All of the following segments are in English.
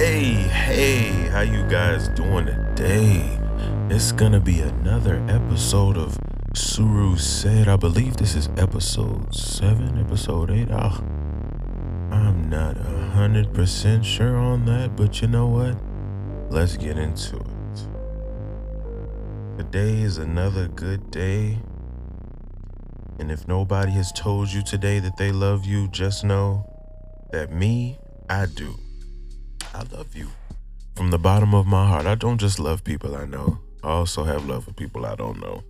Hey, hey, how you guys doing today? It's gonna be another episode of Suru Said. I believe this is episode 7, episode 8. Oh, I'm not a hundred percent sure on that, but you know what? Let's get into it. Today is another good day. And if nobody has told you today that they love you, just know that me, I do. I love you from the bottom of my heart. I don't just love people I know, I also have love for people I don't know.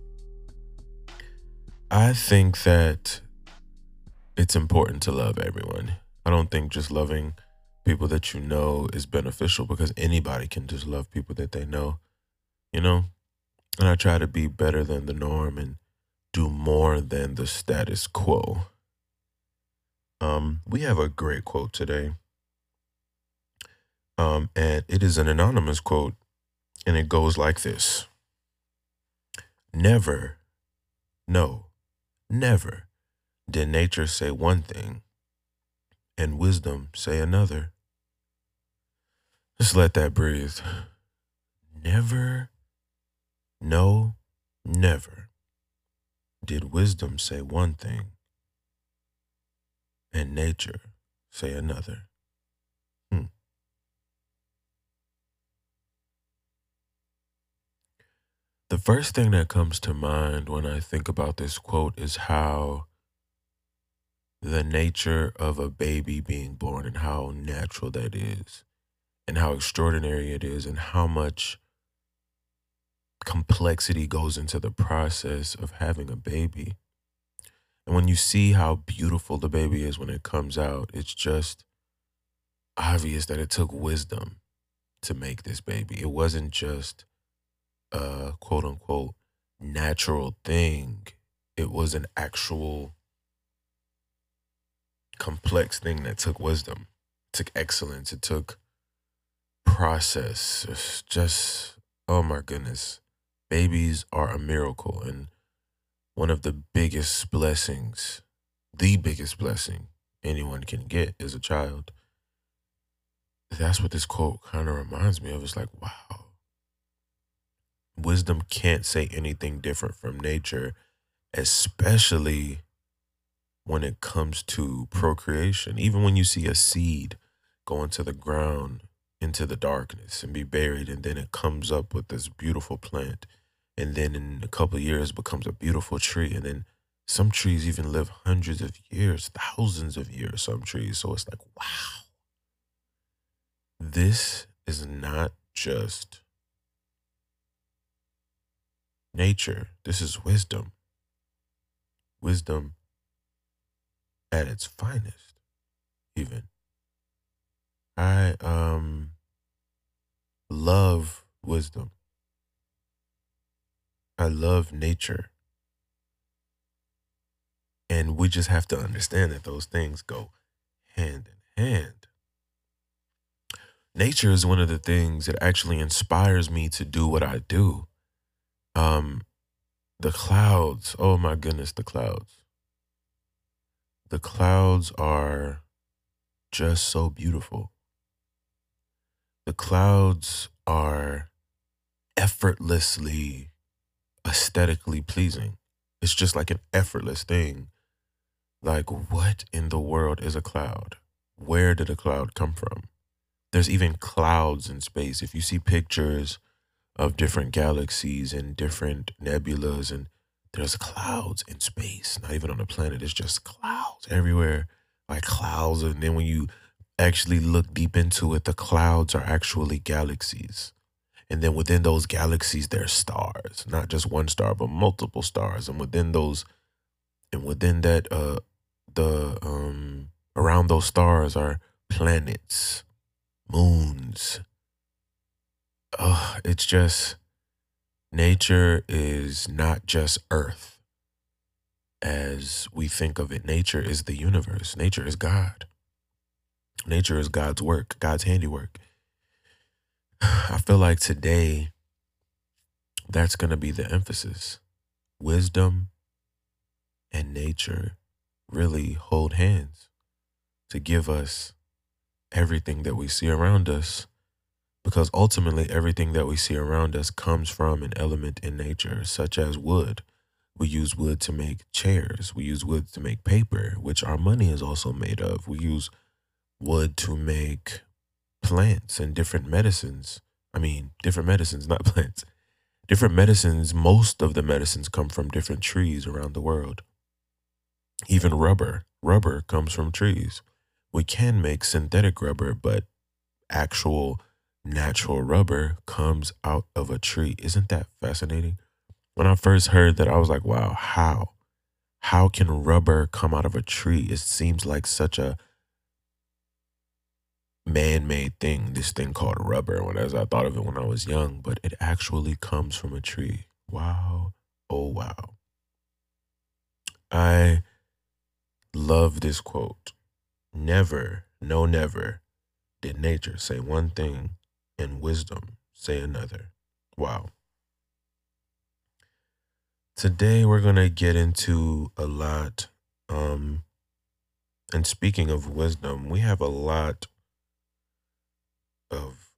I think that it's important to love everyone. I don't think just loving people that you know is beneficial because anybody can just love people that they know, you know? And I try to be better than the norm and do more than the status quo. Um, we have a great quote today. Um, and it is an anonymous quote, and it goes like this Never, no, never did nature say one thing and wisdom say another. Just let that breathe. Never, no, never did wisdom say one thing and nature say another. The first thing that comes to mind when I think about this quote is how the nature of a baby being born and how natural that is, and how extraordinary it is, and how much complexity goes into the process of having a baby. And when you see how beautiful the baby is when it comes out, it's just obvious that it took wisdom to make this baby. It wasn't just a quote unquote natural thing, it was an actual complex thing that took wisdom, it took excellence, it took process. It's just, oh my goodness. Babies are a miracle. And one of the biggest blessings, the biggest blessing anyone can get as a child. That's what this quote kind of reminds me of. It's like, wow. Wisdom can't say anything different from nature, especially when it comes to procreation. Even when you see a seed go into the ground, into the darkness, and be buried, and then it comes up with this beautiful plant and then in a couple years becomes a beautiful tree and then some trees even live hundreds of years thousands of years some trees so it's like wow this is not just nature this is wisdom wisdom at its finest even i um love wisdom I love nature. And we just have to understand that those things go hand in hand. Nature is one of the things that actually inspires me to do what I do. Um, the clouds, oh my goodness, the clouds. The clouds are just so beautiful. The clouds are effortlessly aesthetically pleasing. It's just like an effortless thing. Like, what in the world is a cloud? Where did a cloud come from? There's even clouds in space. If you see pictures of different galaxies and different nebulas, and there's clouds in space, not even on the planet, it's just clouds everywhere, like clouds. And then when you actually look deep into it, the clouds are actually galaxies. And then within those galaxies, there's stars, not just one star, but multiple stars. And within those, and within that, uh, the um, around those stars are planets, moons. Oh, it's just nature is not just Earth as we think of it. Nature is the universe. Nature is God. Nature is God's work, God's handiwork. I feel like today that's going to be the emphasis. Wisdom and nature really hold hands to give us everything that we see around us Because ultimately, everything that we see around us comes from an element in nature, such as wood. We use wood to make chairs. We use wood to make paper, which our money is also made of. We use wood to make plants and different medicines. I mean, different medicines, not plants. Different medicines, most of the medicines come from different trees around the world. Even rubber. Rubber comes from trees. We can make synthetic rubber, but actual natural rubber comes out of a tree. Isn't that fascinating? When I first heard that, I was like, wow, how? How can rubber come out of a tree? It seems like such a man made thing, this thing called rubber, when as I thought of it when I was young, but it actually comes from a tree. Wow. Oh, wow. I love this quote. Never, no, never did nature say one thing and wisdom say another. Wow. Today we're going to get into a lot um and speaking of wisdom, we have a lot of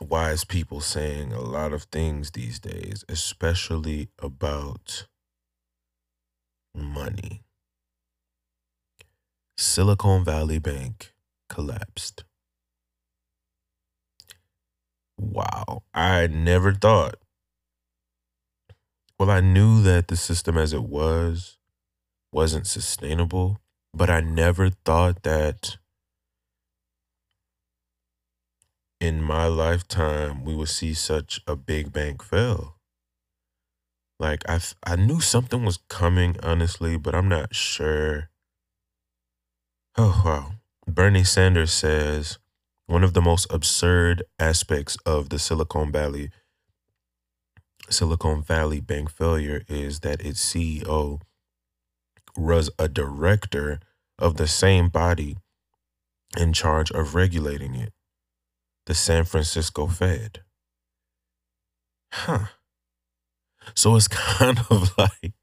wise people saying a lot of things these days, especially about money. Silicon Valley Bank collapsed. Wow. I never thought. Well, I knew that the system as it was wasn't sustainable, but I never thought that in my lifetime we would see such a big bank fail. Like I I knew something was coming honestly, but I'm not sure. Oh wow. Bernie Sanders says one of the most absurd aspects of the Silicon Valley Silicon Valley bank failure is that its CEO was a director of the same body in charge of regulating it the San Francisco Fed. Huh. So it's kind of like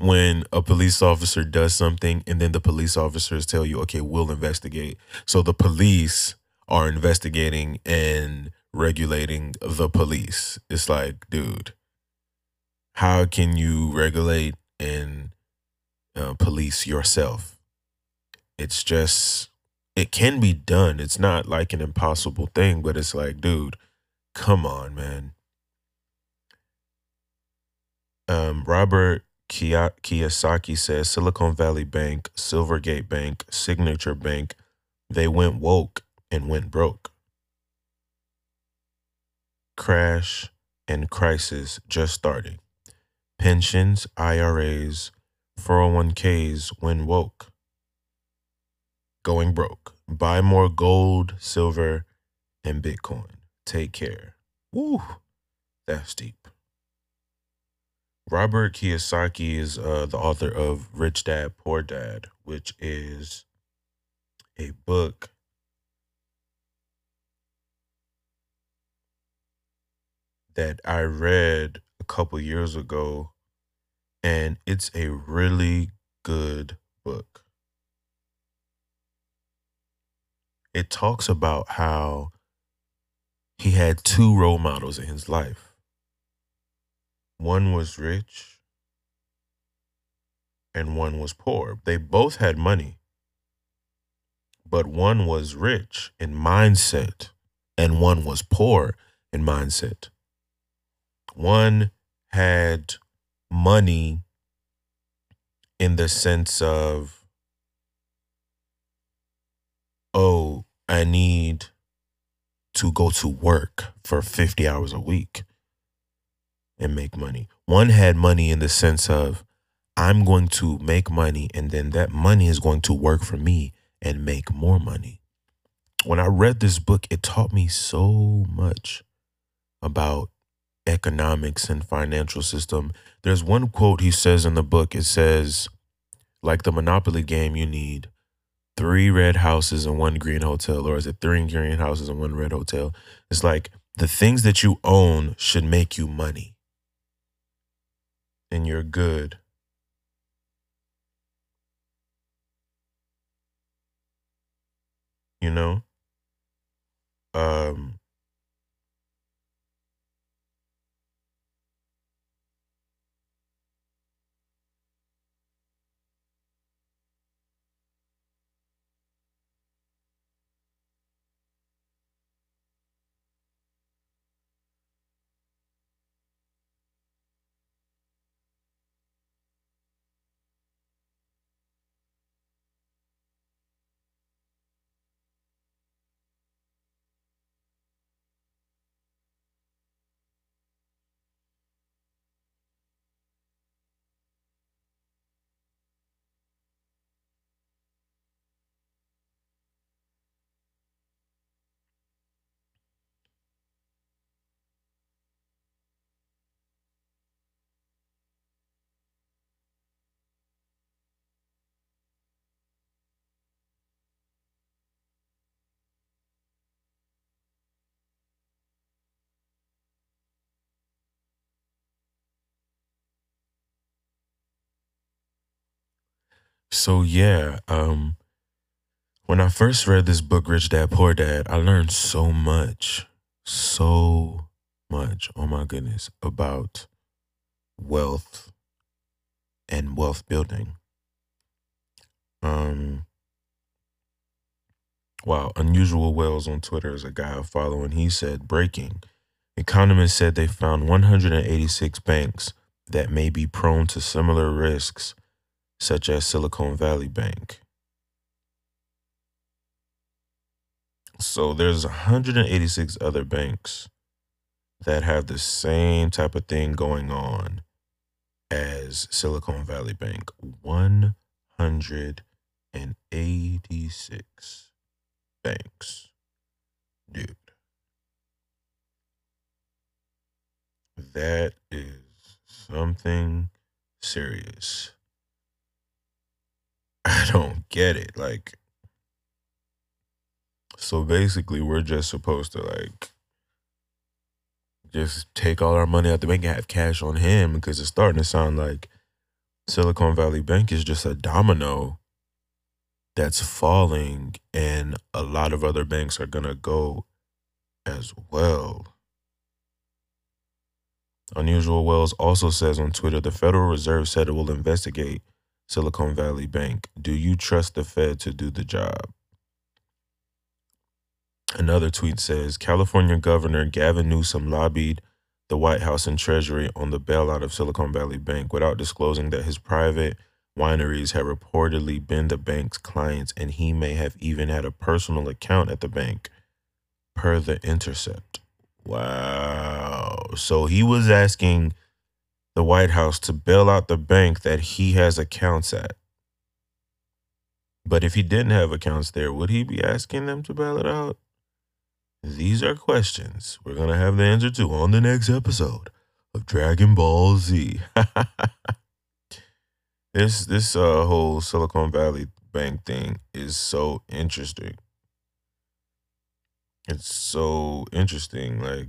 when a police officer does something and then the police officers tell you, okay, we'll investigate. So the police are investigating and regulating the police. It's like, dude, how can you regulate and uh, police yourself? It's just it can be done. It's not like an impossible thing, but it's like, dude, come on, man. Um, Robert Kiyosaki says Silicon Valley Bank, Silvergate Bank, Signature Bank, they went woke and went broke. Crash and crisis just starting. Pensions, IRAs, 401ks went woke going broke. Buy more gold, silver, and Bitcoin. Take care. Woo, that's deep. Robert Kiyosaki is uh, the author of Rich Dad Poor Dad, which is a book that I read a couple years ago, and it's a really good book. it talks about how he had two role models in his life. One was rich and one was poor. They both had money, but one was rich in mindset and one was poor in mindset. One had money in the sense of oh, I need to go to work for 50 hours a week and make money. One had money in the sense of, I'm going to make money and then that money is going to work for me and make more money. When I read this book, it taught me so much about economics and financial system. There's one quote he says in the book. It says, like the Monopoly game, you need three red houses and one green hotel, or is it three green houses and one red hotel? It's like the things that you own should make you money and your good. You know? Um, So yeah, um when I first read this book Rich Dad Poor Dad, I learned so much. So much. Oh my goodness, about wealth and wealth building. Um Wow, Unusual Whales on Twitter is a guy I follow, and he said, breaking. Economists said they found 186 banks that may be prone to similar risks, such as Silicon Valley Bank. So there's 186 other banks that have the same type of thing going on as Silicon Valley Bank. 186 banks. Dude. That is something serious. I don't get it. Like, so basically, we're just supposed to, like, just take all our money out the bank and have cash on him because it's starting to sound like Silicon Valley Bank is just a domino that's falling and a lot of other banks are to go as well. Unusual Whales also says on Twitter the Federal Reserve said it will investigate Silicon Valley Bank. Do you trust the Fed to do the job? Another tweet says California Governor Gavin Newsom lobbied the White House and Treasury on the bailout of Silicon Valley Bank without disclosing that his private wineries have reportedly been the bank's clients, and he may have even had a personal account at the bank, per The Intercept. Wow. So he was asking the White House to bail out the bank that he has accounts at. But if he didn't have accounts there, would he be asking them to bail it out? These are questions we're going to have the answer to on the next episode of Dragon Ball Z. This this uh whole Silicon Valley Bank thing is so interesting. It's so interesting. Like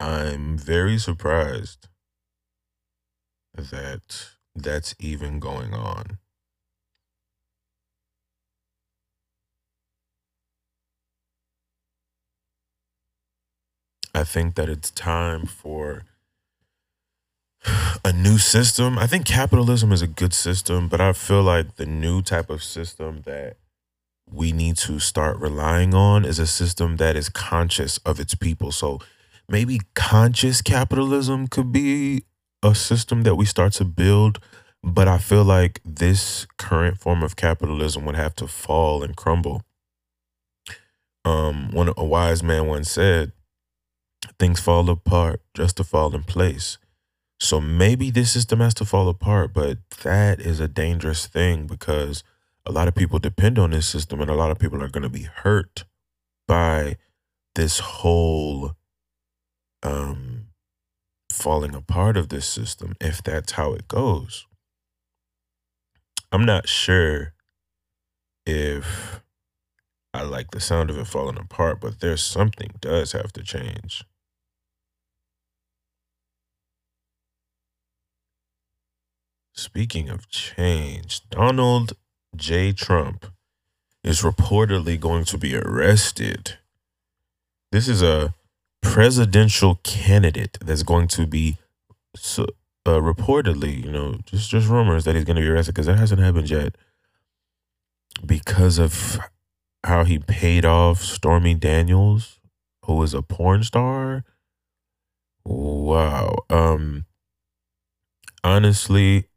I'm very surprised that that's even going on. I think that it's time for a new system. I think capitalism is a good system, but I feel like the new type of system that we need to start relying on is a system that is conscious of its people. So maybe conscious capitalism could be a system that we start to build, but I feel like this current form of capitalism would have to fall and crumble. Um, one a wise man once said, "Things fall apart just to fall in place." So maybe this system has to fall apart, but that is a dangerous thing because a lot of people depend on this system and a lot of people are going to be hurt by this whole um falling apart of this system if that's how it goes. I'm not sure if I like the sound of it falling apart, but there's something does have to change. Speaking of change, Donald J. Trump is reportedly going to be arrested. This is a presidential candidate that's going to be uh, reportedly, you know, just just rumors that he's going to be arrested because that hasn't happened yet because of how he paid off Stormy Daniels, who is a porn star. Wow. Um honestly,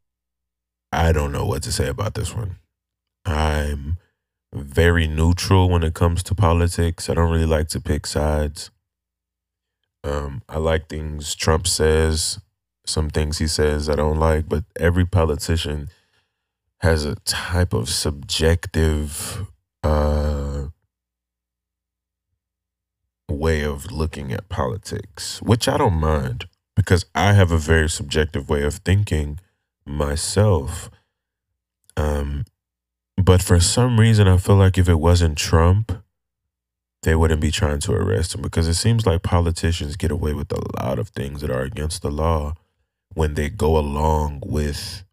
I don't know what to say about this one. I'm very neutral when it comes to politics. I don't really like to pick sides. Um, I like things Trump says, some things he says I don't like, but every politician has a type of subjective uh, way of looking at politics, which I don't mind because I have a very subjective way of thinking myself. Um, but for some reason, I feel like if it wasn't Trump, they wouldn't be trying to arrest him because it seems like politicians get away with a lot of things that are against the law when they go along with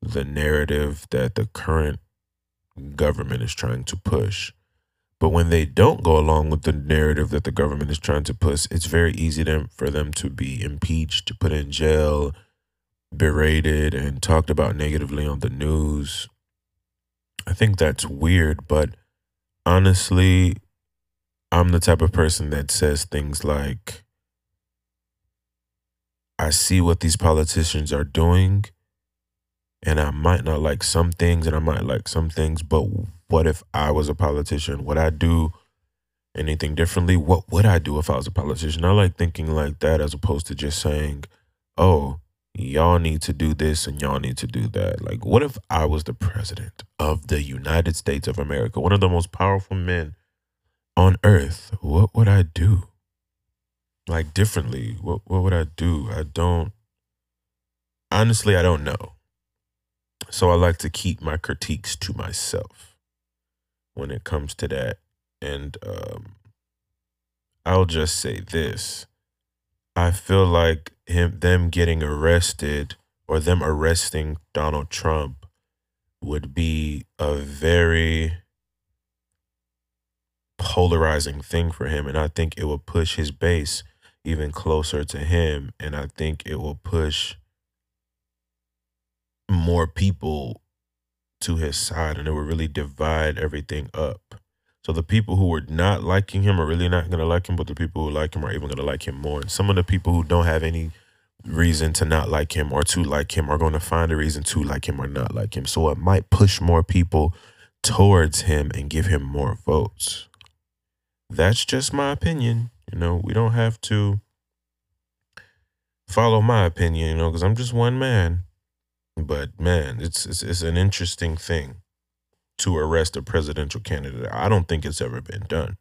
the narrative that the current government is trying to push. But when they don't go along with the narrative that the government is trying to push, it's very easy to, for them to be impeached, put in jail, berated, and talked about negatively on the news. I think that's weird, but honestly, I'm the type of person that says things like, I see what these politicians are doing, and I might not like some things, and I might like some things, but what if I was a politician? Would I do anything differently? What would I do if I was a politician? I like thinking like that as opposed to just saying, oh, y'all need to do this and y'all need to do that. Like, what if I was the president of the United States of America, one of the most powerful men on earth? What would I do? like differently? What what would I do? I don't honestly I don't know. So I like to keep my critiques to myself when it comes to that. And um I'll just say this. I feel like him them getting arrested or them arresting Donald Trump would be a very polarizing thing for him and I think it will push his base even closer to him. And I think it will push more people to his side and it will really divide everything up. So the people who were not liking him are really not going to like him, but the people who like him are even going to like him more. And some of the people who don't have any reason to not like him or to like him are going to find a reason to like him or not like him. So it might push more people towards him and give him more votes. That's just my opinion. You know, we don't have to follow my opinion, you know, because I'm just one man. But man, it's, it's it's an interesting thing to arrest a presidential candidate. I don't think it's ever been done.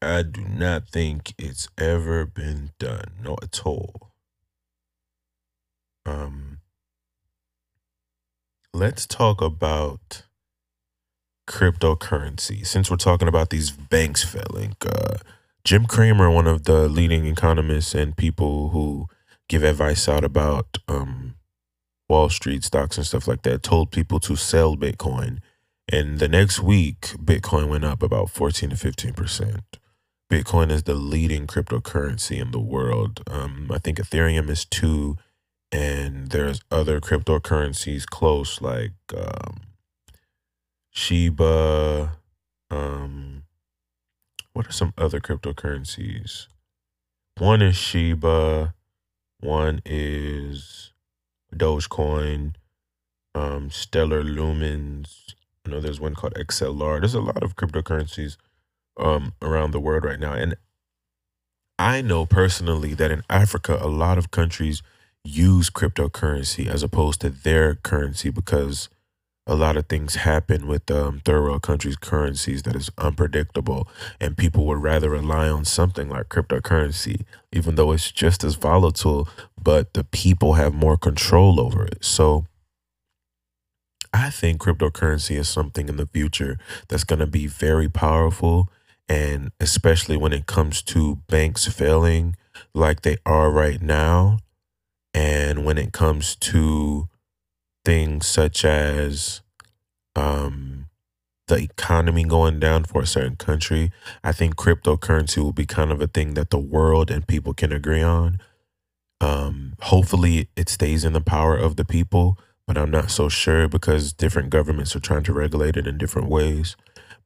I do not think it's ever been done, not at all. Um, let's talk about cryptocurrency. Since we're talking about these banks failing, uh, Jim Cramer, one of the leading economists and people who give advice out about um, Wall Street stocks and stuff like that, told people to sell Bitcoin. And the next week, Bitcoin went up about 14 to 15%. Bitcoin is the leading cryptocurrency in the world. Um, I think Ethereum is two, and there's other cryptocurrencies close like um, Shiba. Um, what are some other cryptocurrencies? One is Shiba. One is Dogecoin. Um, Stellar Lumens. I know there's one called XLR. There's a lot of cryptocurrencies um, around the world right now, and I know personally that in Africa, a lot of countries use cryptocurrency as opposed to their currency because a lot of things happen with um, third world countries' currencies that is unpredictable, and people would rather rely on something like cryptocurrency, even though it's just as volatile, but the people have more control over it. So I think cryptocurrency is something in the future that's going to be very powerful, and especially when it comes to banks failing like they are right now, and when it comes to things such as um, the economy going down for a certain country, I think cryptocurrency will be kind of a thing that the world and people can agree on. Um, hopefully, it stays in the power of the people, but I'm not so sure because different governments are trying to regulate it in different ways.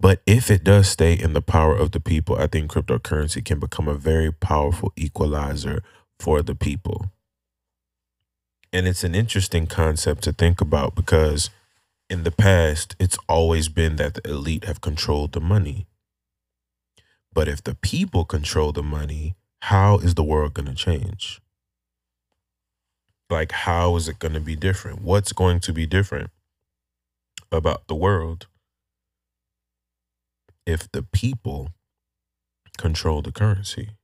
But if it does stay in the power of the people, I think cryptocurrency can become a very powerful equalizer for the people. And it's an interesting concept to think about because in the past, it's always been that the elite have controlled the money. But if the people control the money, how is the world going to change? Like, how is it going to be different? What's going to be different about the world if the people control the currency?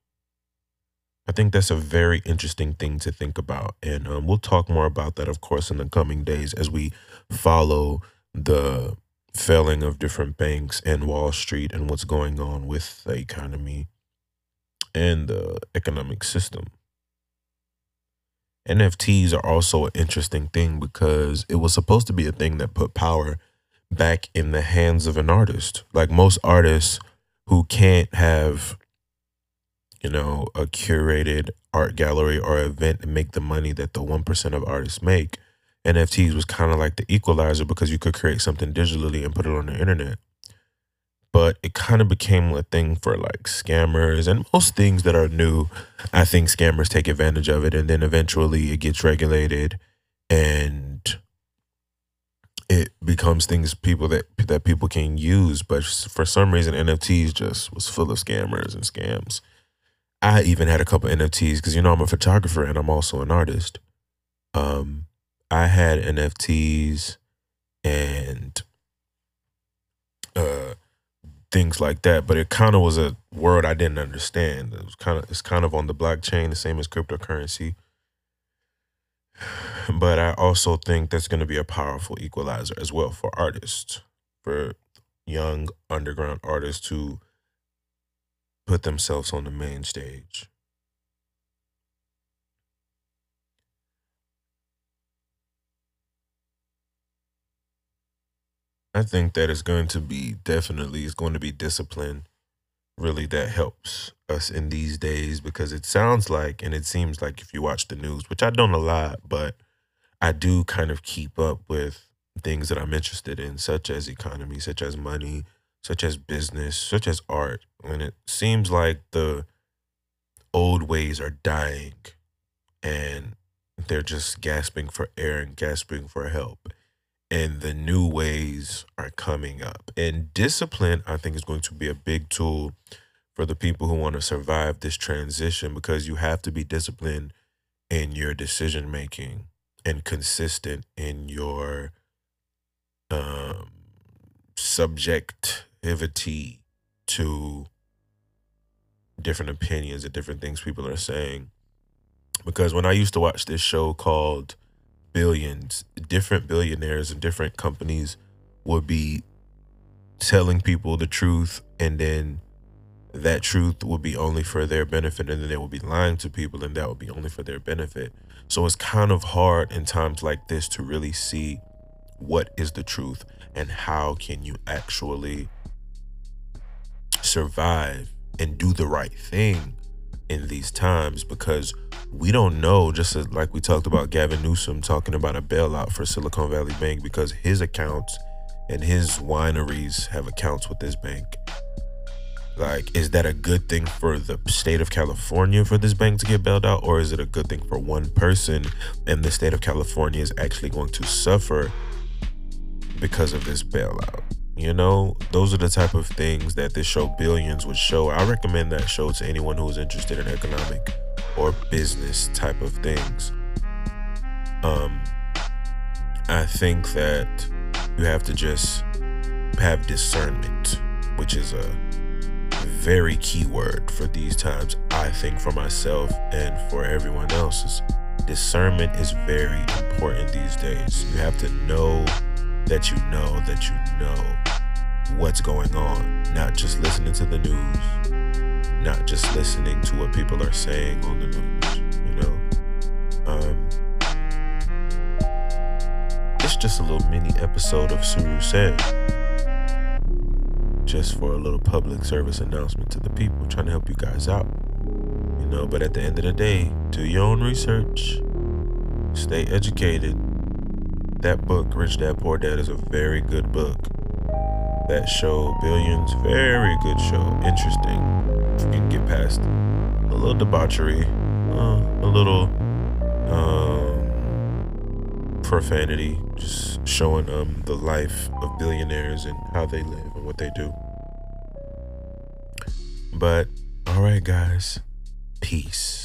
I think that's a very interesting thing to think about. And um, we'll talk more about that, of course, in the coming days as we follow the failing of different banks and Wall Street and what's going on with the economy and the economic system. NFTs are also an interesting thing because it was supposed to be a thing that put power back in the hands of an artist. Like most artists who can't have, you know, a curated art gallery or event and make the money that the 1% of artists make, NFTs was kind of like the equalizer because you could create something digitally and put it on the internet. But it kind of became a thing for like scammers and most things that are new. I think scammers take advantage of it and then eventually it gets regulated and it becomes things people that that people can use. But for some reason, NFTs just was full of scammers and scams. I even had a couple NFTs because you know I'm a photographer and I'm also an artist. Um, I had NFTs and uh, things like that, but it kind of was a word I didn't understand. It was kind of it's kind of on the blockchain, the same as cryptocurrency. But I also think that's going to be a powerful equalizer as well for artists, for young underground artists to put themselves on the main stage. I think that is going to be definitely is going to be discipline really that helps us in these days because it sounds like and it seems like if you watch the news, which I don't a lot, but I do kind of keep up with things that I'm interested in, such as economy, such as money, such as business, such as art. And it seems like the old ways are dying and they're just gasping for air and gasping for help. And the new ways are coming up. And discipline, I think, is going to be a big tool for the people who want to survive this transition because you have to be disciplined in your decision making and consistent in your um, subjectivity to different opinions and different things people are saying. Because when I used to watch this show called Billions, different billionaires and different companies would be telling people the truth and then that truth would be only for their benefit and then they would be lying to people and that would be only for their benefit. So it's kind of hard in times like this to really see what is the truth and how can you actually survive and do the right thing in these times because we don't know just as, like we talked about Gavin Newsom talking about a bailout for Silicon Valley Bank because his accounts and his wineries have accounts with this bank like, is that a good thing for the state of California for this bank to get bailed out, or is it a good thing for one person and the state of California is actually going to suffer because of this bailout? You know, those are the type of things that this show Billions would show. I recommend that show to anyone who is interested in economic or business type of things. Um, I think that you have to just have discernment, which is a very key word for these times, I think, for myself and for everyone else. Is discernment is very important these days. You have to know that you know that you know what's going on, not just listening to the news, not just listening to what people are saying on the news, you know. Um, it's just a little mini episode of Suru Said just for a little public service announcement to the people, trying to help you guys out. You know, but at the end of the day, do your own research, stay educated. That book, Rich Dad Poor Dad, is a very good book. That show, Billions, very good show. Interesting. If you can get past a little debauchery, uh, a little um, profanity, just showing um the life of billionaires and how they live and what they do. But all right, guys, peace.